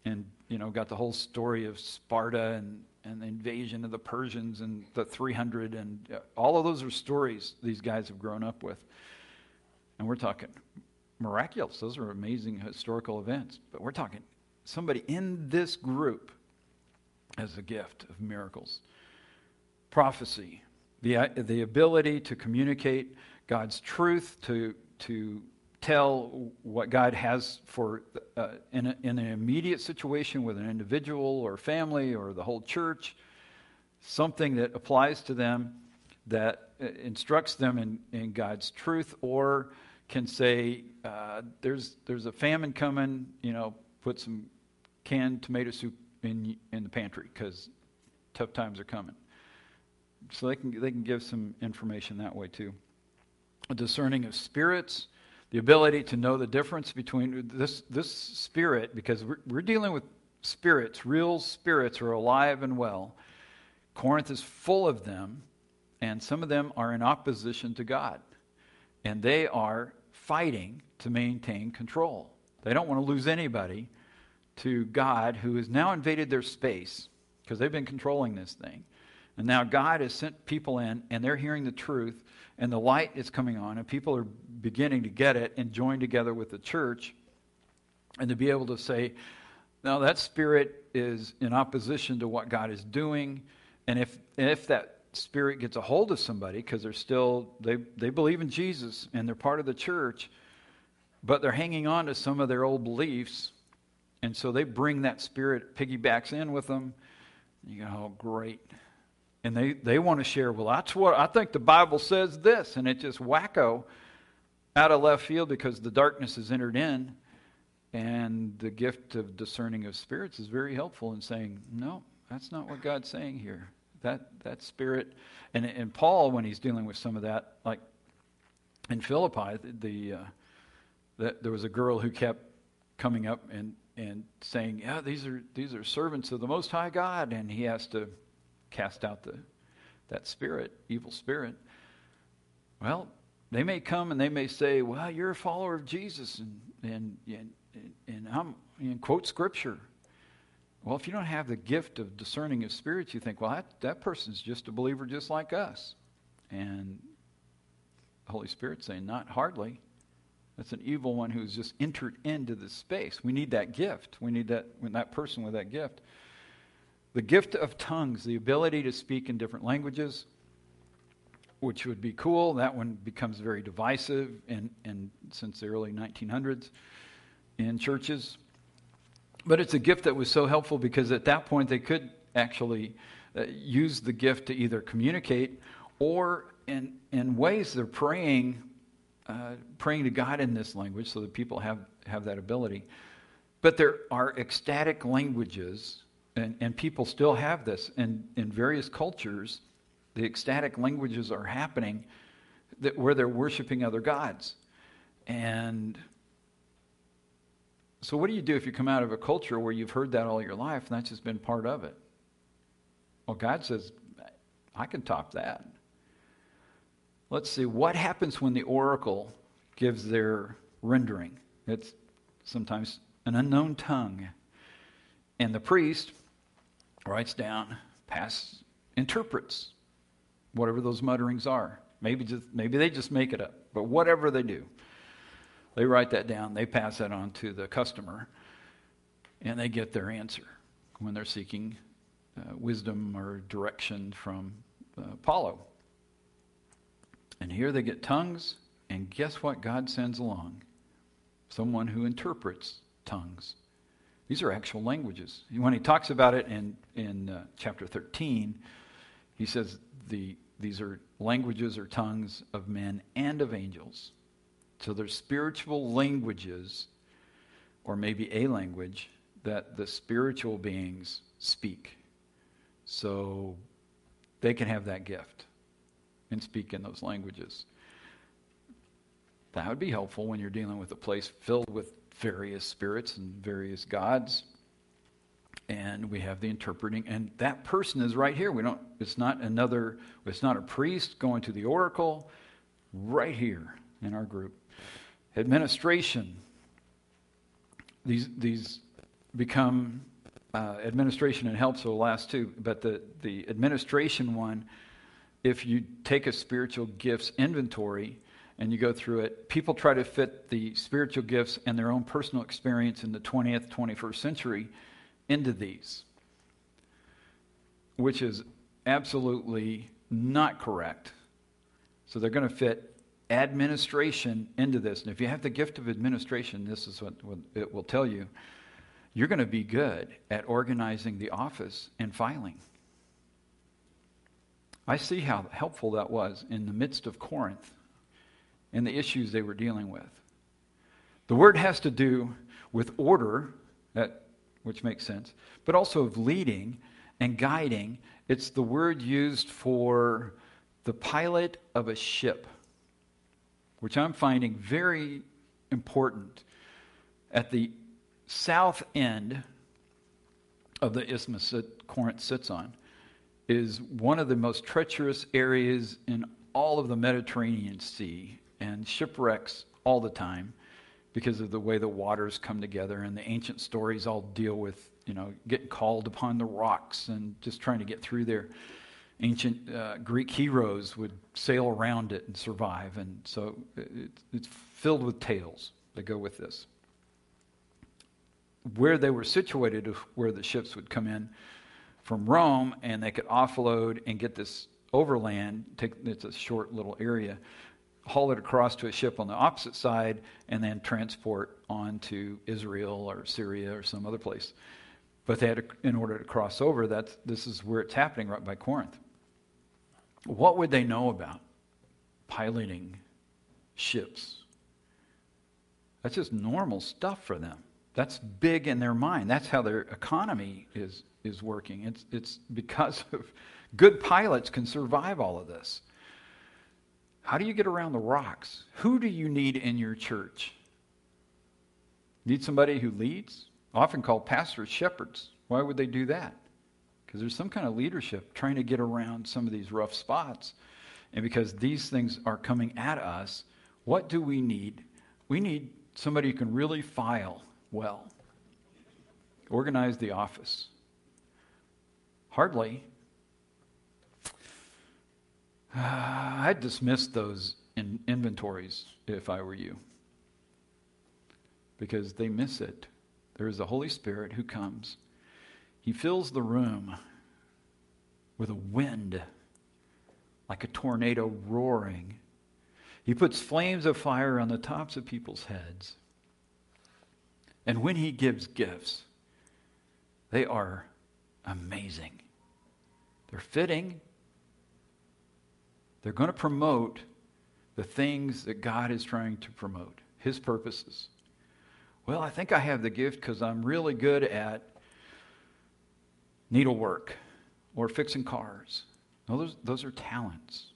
and you know got the whole story of Sparta and and the invasion of the Persians and the 300 and uh, all of those are stories these guys have grown up with. And we're talking miraculous. Those are amazing historical events. But we're talking somebody in this group as a gift of miracles. Prophecy, the, the ability to communicate God's truth, to, to tell what God has for uh, in, a, in an immediate situation with an individual or family or the whole church, something that applies to them that uh, instructs them in, in God's truth or can say, uh, there's, there's a famine coming, you know, put some canned tomato soup in, in the pantry because tough times are coming. So they can, they can give some information that way too. A discerning of spirits, the ability to know the difference between this, this spirit, because we're, we're dealing with spirits, real spirits are alive and well. Corinth is full of them, and some of them are in opposition to God. And they are fighting to maintain control. They don't want to lose anybody to God, who has now invaded their space because they've been controlling this thing. And now God has sent people in, and they're hearing the truth, and the light is coming on, and people are beginning to get it and join together with the church, and to be able to say, now that spirit is in opposition to what God is doing, and if if that spirit gets a hold of somebody because they're still they they believe in Jesus and they're part of the church, but they're hanging on to some of their old beliefs, and so they bring that spirit piggybacks in with them. You go, oh great and they, they want to share, well, that's what I think the Bible says this, and it just wacko out of left field because the darkness has entered in. And the gift of discerning of spirits is very helpful in saying, no, that's not what God's saying here. That, that spirit, and, and Paul, when he's dealing with some of that, like in Philippi, the, the, uh, the there was a girl who kept coming up and, and saying, yeah, these are, these are servants of the Most High God. And he has to cast out the, that spirit, evil spirit. Well, they may come and they may say, well, you're a follower of Jesus, and, and, and, and I'm, and quote scripture. Well, if you don't have the gift of discerning of spirits, you think, well, that, that person's just a believer just like us. And the Holy Spirit saying, not hardly. That's an evil one who's just entered into this space. We need that gift. We need that, that person with that gift. The gift of tongues, the ability to speak in different languages, which would be cool. That one becomes very divisive in, since the early 1900s in churches. But it's a gift that was so helpful because at that point they could actually uh, use the gift to either communicate or in, in ways they're praying, uh, praying to God in this language so that people have, have that ability. But there are ecstatic languages and, and people still have this. And in various cultures, the ecstatic languages are happening that, where they're worshiping other gods. And so, what do you do if you come out of a culture where you've heard that all your life and that's just been part of it? Well, God says, I can top that. Let's see, what happens when the oracle gives their rendering? It's sometimes an unknown tongue. And the priest writes down, pass, interprets whatever those mutterings are. Maybe just maybe they just make it up, but whatever they do, they write that down. They pass that on to the customer, and they get their answer when they're seeking uh, wisdom or direction from uh, Apollo. And here they get tongues, and guess what God sends along? Someone who interprets tongues. These are actual languages. When he talks about it in, in uh, chapter 13, he says the, these are languages or tongues of men and of angels. So there's spiritual languages, or maybe a language, that the spiritual beings speak. So they can have that gift and speak in those languages. That would be helpful when you're dealing with a place filled with various spirits and various gods. And we have the interpreting, and that person is right here. We don't. It's not another. It's not a priest going to the oracle. Right here in our group, administration. These these become uh, administration and help. So the last two, but the the administration one, if you take a spiritual gifts inventory, and you go through it, people try to fit the spiritual gifts and their own personal experience in the 20th, 21st century into these, which is absolutely not correct. So they're going to fit administration into this. And if you have the gift of administration, this is what, it will tell you you're going to be good at organizing the office and filing. I see how helpful that was in the midst of Corinth and the issues they were dealing with. The word has to do with order, that, which makes sense, but also of leading and guiding. It's the word used for the pilot of a ship, which I'm finding very important. At the south end of the isthmus that Corinth sits on is one of the most treacherous areas in all of the Mediterranean Sea and shipwrecks all the time because of the way the waters come together and the ancient stories all deal with you know getting called upon the rocks and just trying to get through there. Ancient uh, greek heroes would sail around it and survive and so it, it's filled with tales that go with this. Where they were situated where the ships would come in from rome and they could offload and get this overland take it's a short little area haul it across to a ship on the opposite side, and then transport on to Israel or Syria or some other place. But they had to, in order to cross over, that's, this is where it's happening right by Corinth. What would they know about piloting ships? That's just normal stuff for them. That's big in their mind. That's how their economy is, is working. It's, it's because of good pilots can survive all of this. How do you get around the rocks? Who do you need in your church? Need somebody who leads? Often called pastors shepherds. Why would they do that? Because there's some kind of leadership trying to get around some of these rough spots. And because these things are coming at us, what do we need? We need somebody who can really file well, organize the office. Hardly I'd dismiss those in inventories if I were you because they miss it. There is the Holy Spirit who comes. He fills the room with a wind like a tornado roaring. He puts flames of fire on the tops of people's heads. And when he gives gifts, they are amazing. They're fitting, they're going to promote the things that God is trying to promote, His purposes. Well, I think I have the gift because I'm really good at needlework or fixing cars. No, those, those are talents.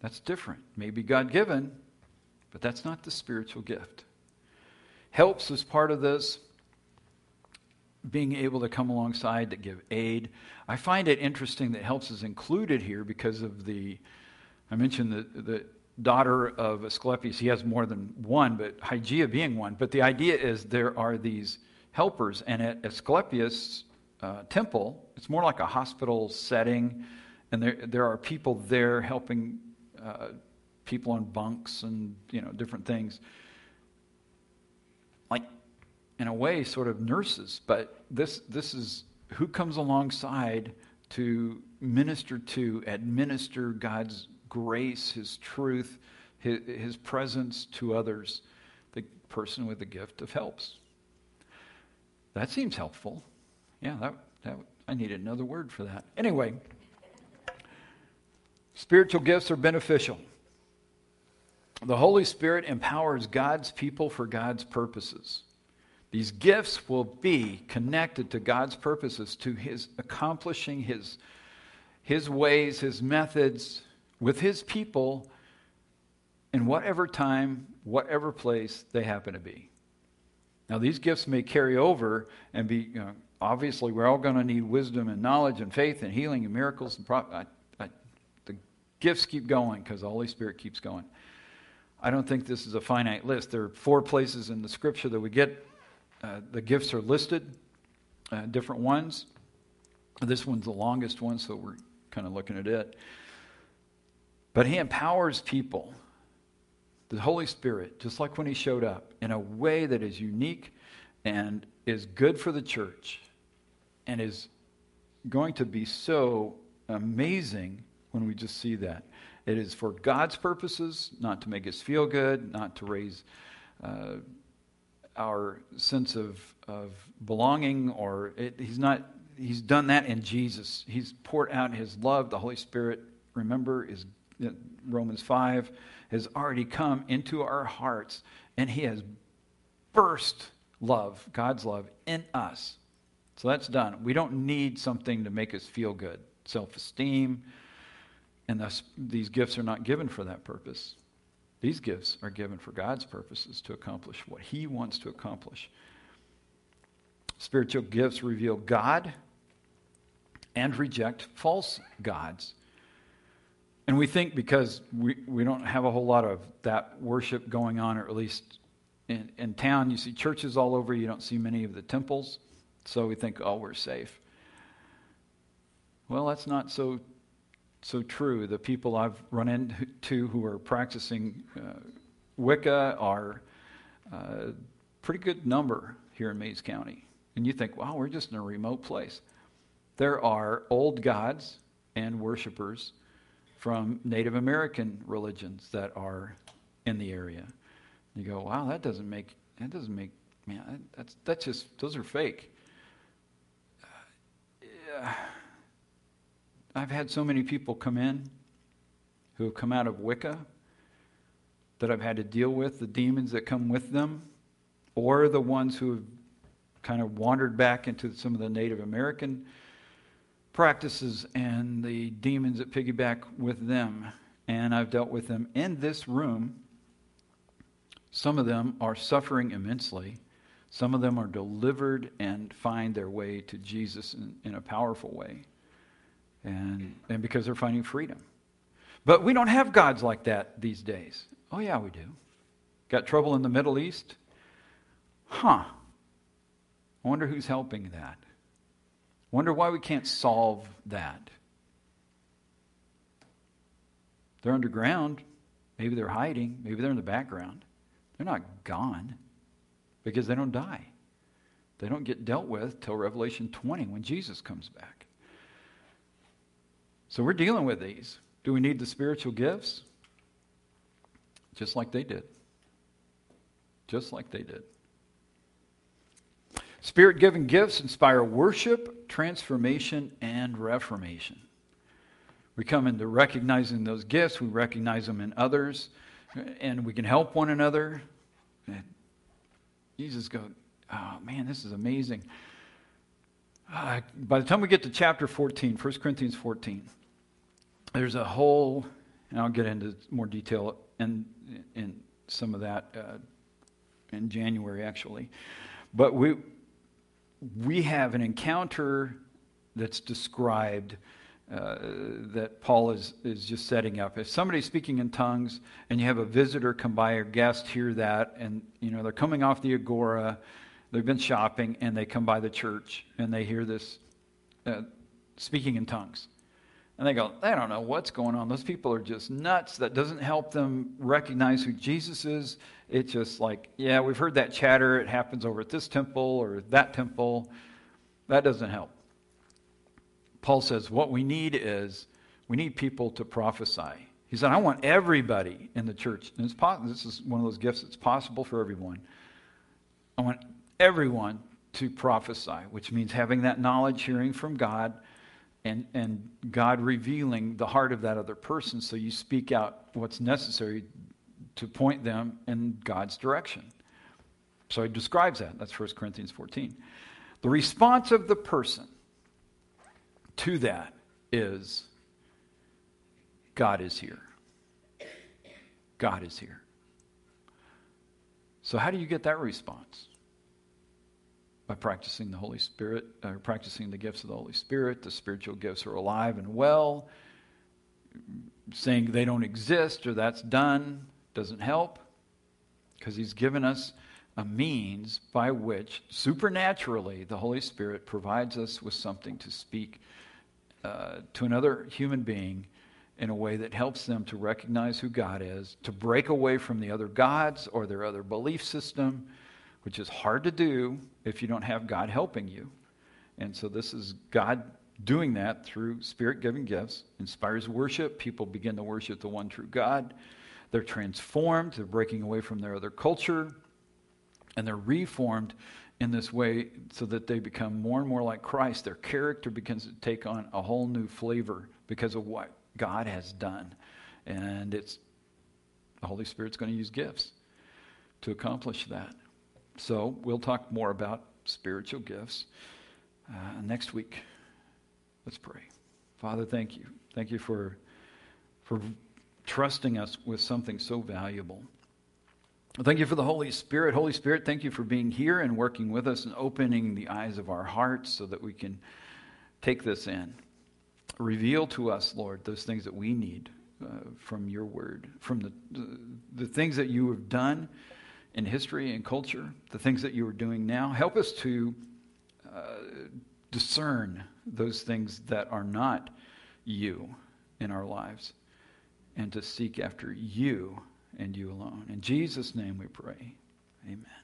That's different. Maybe God given, but that's not the spiritual gift. Helps as part of this being able to come alongside to give aid. I find it interesting that helps is included here because of the, I mentioned the, the daughter of Asclepius. He has more than one, but Hygeia being one. But the idea is there are these helpers, and at Asclepius' uh, temple, it's more like a hospital setting, and there, there are people there helping uh, people on bunks and you know different things. Like in a way, sort of nurses, but this, this is who comes alongside to minister to, administer God's grace, His truth, His, his presence to others, the person with the gift of helps. That seems helpful. Yeah, that, that, I needed another word for that. Anyway, spiritual gifts are beneficial. The Holy Spirit empowers God's people for God's purposes. These gifts will be connected to God's purposes, to His accomplishing His, his ways, His methods with His people in whatever time, whatever place they happen to be. Now, these gifts may carry over and be, you know, obviously, we're all going to need wisdom and knowledge and faith and healing and miracles. And pro- I, I, the gifts keep going because the Holy Spirit keeps going. I don't think this is a finite list. There are four places in the scripture that we get uh, the gifts are listed, uh, different ones. This one's the longest one, so we're kind of looking at it. But he empowers people the Holy Spirit, just like when He showed up, in a way that is unique and is good for the church and is going to be so amazing when we just see that. It is for God's purposes, not to make us feel good, not to raise uh, our sense of, of belonging, or it, He's not. He's done that in Jesus. He's poured out His love. The Holy Spirit, remember, is uh, Romans 5 has already come into our hearts and he has burst love, God's love, in us. So that's done. We don't need something to make us feel good, self esteem. And thus, these gifts are not given for that purpose. These gifts are given for God's purposes to accomplish what He wants to accomplish. Spiritual gifts reveal God and reject false gods. And we think because we, we don't have a whole lot of that worship going on, or at least in, in town, you see churches all over, you don't see many of the temples. So we think, oh, we're safe. Well, that's not so, so true. The people I've run into who are practicing uh, Wicca are a uh, pretty good number here in Mayes County. And you think, wow, we're just in a remote place. There are old gods and worshipers from Native American religions that are in the area. You go, wow, that doesn't make that doesn't make man. That's that's just those are fake. Uh, yeah. I've had so many people come in who have come out of Wicca that I've had to deal with the demons that come with them, or the ones who have kind of wandered back into some of the Native American practices and the demons that piggyback with them. And I've dealt with them in this room. Some of them are suffering immensely. Some of them are delivered and find their way to Jesus in, in a powerful way. And, and because they're finding freedom. But we don't have gods like that these days. Oh, yeah, we do. Got trouble in the Middle East? Huh. I wonder who's helping that. Wonder why we can't solve that. They're underground. Maybe they're hiding. Maybe they're in the background. They're not gone because they don't die. They don't get dealt with till Revelation 20 when Jesus comes back. So we're dealing with these. Do we need the spiritual gifts? Just like they did. Just like they did. Spirit given gifts inspire worship, transformation, and reformation. We come into recognizing those gifts, we recognize them in others, and we can help one another. And you just go, oh man, this is amazing. Uh, by the time we get to chapter 14, 1 Corinthians 14, there's a whole, and I'll get into more detail in, in some of that uh, in January actually. But we, we have an encounter that's described uh, that Paul is, is just setting up. If somebody's speaking in tongues and you have a visitor come by or guest hear that, and you know they're coming off the agora, they've been shopping, and they come by the church and they hear this uh, speaking in tongues. And they go, they don't know what's going on. Those people are just nuts. That doesn't help them recognize who Jesus is. It's just like, yeah, we've heard that chatter. It happens over at this temple or that temple. That doesn't help. Paul says, what we need is we need people to prophesy. He said, I want everybody in the church. And it's this is one of those gifts that's possible for everyone. I want everyone to prophesy, which means having that knowledge, hearing from God, and, and God revealing the heart of that other person. So you speak out what's necessary to point them in God's direction. So he describes that. That's 1 Corinthians 14. The response of the person to that is God is here. God is here. So, how do you get that response? By practicing the Holy Spirit, or uh, practicing the gifts of the Holy Spirit. The spiritual gifts are alive and well. Saying they don't exist or that's done doesn't help because He's given us a means by which supernaturally the Holy Spirit provides us with something to speak uh, to another human being in a way that helps them to recognize who God is, to break away from the other gods or their other belief system, which is hard to do if you don't have God helping you. And so this is God doing that through spirit giving gifts, inspires worship. People begin to worship the one true God. They're transformed, they're breaking away from their other culture, and they're reformed in this way so that they become more and more like Christ. Their character begins to take on a whole new flavor because of what God has done. And it's the Holy Spirit's going to use gifts to accomplish that. So we'll talk more about spiritual gifts uh, next week. Let's pray. Father, thank you. Thank you for, for trusting us with something so valuable. Thank you for the Holy Spirit. Holy Spirit, thank you for being here and working with us and opening the eyes of our hearts so that we can take this in. Reveal to us, Lord, those things that we need uh, from your word, from the, the, the things that you have done in history and culture, the things that you are doing now. Help us to uh, discern those things that are not you in our lives and to seek after you and you alone. In Jesus' name we pray. Amen.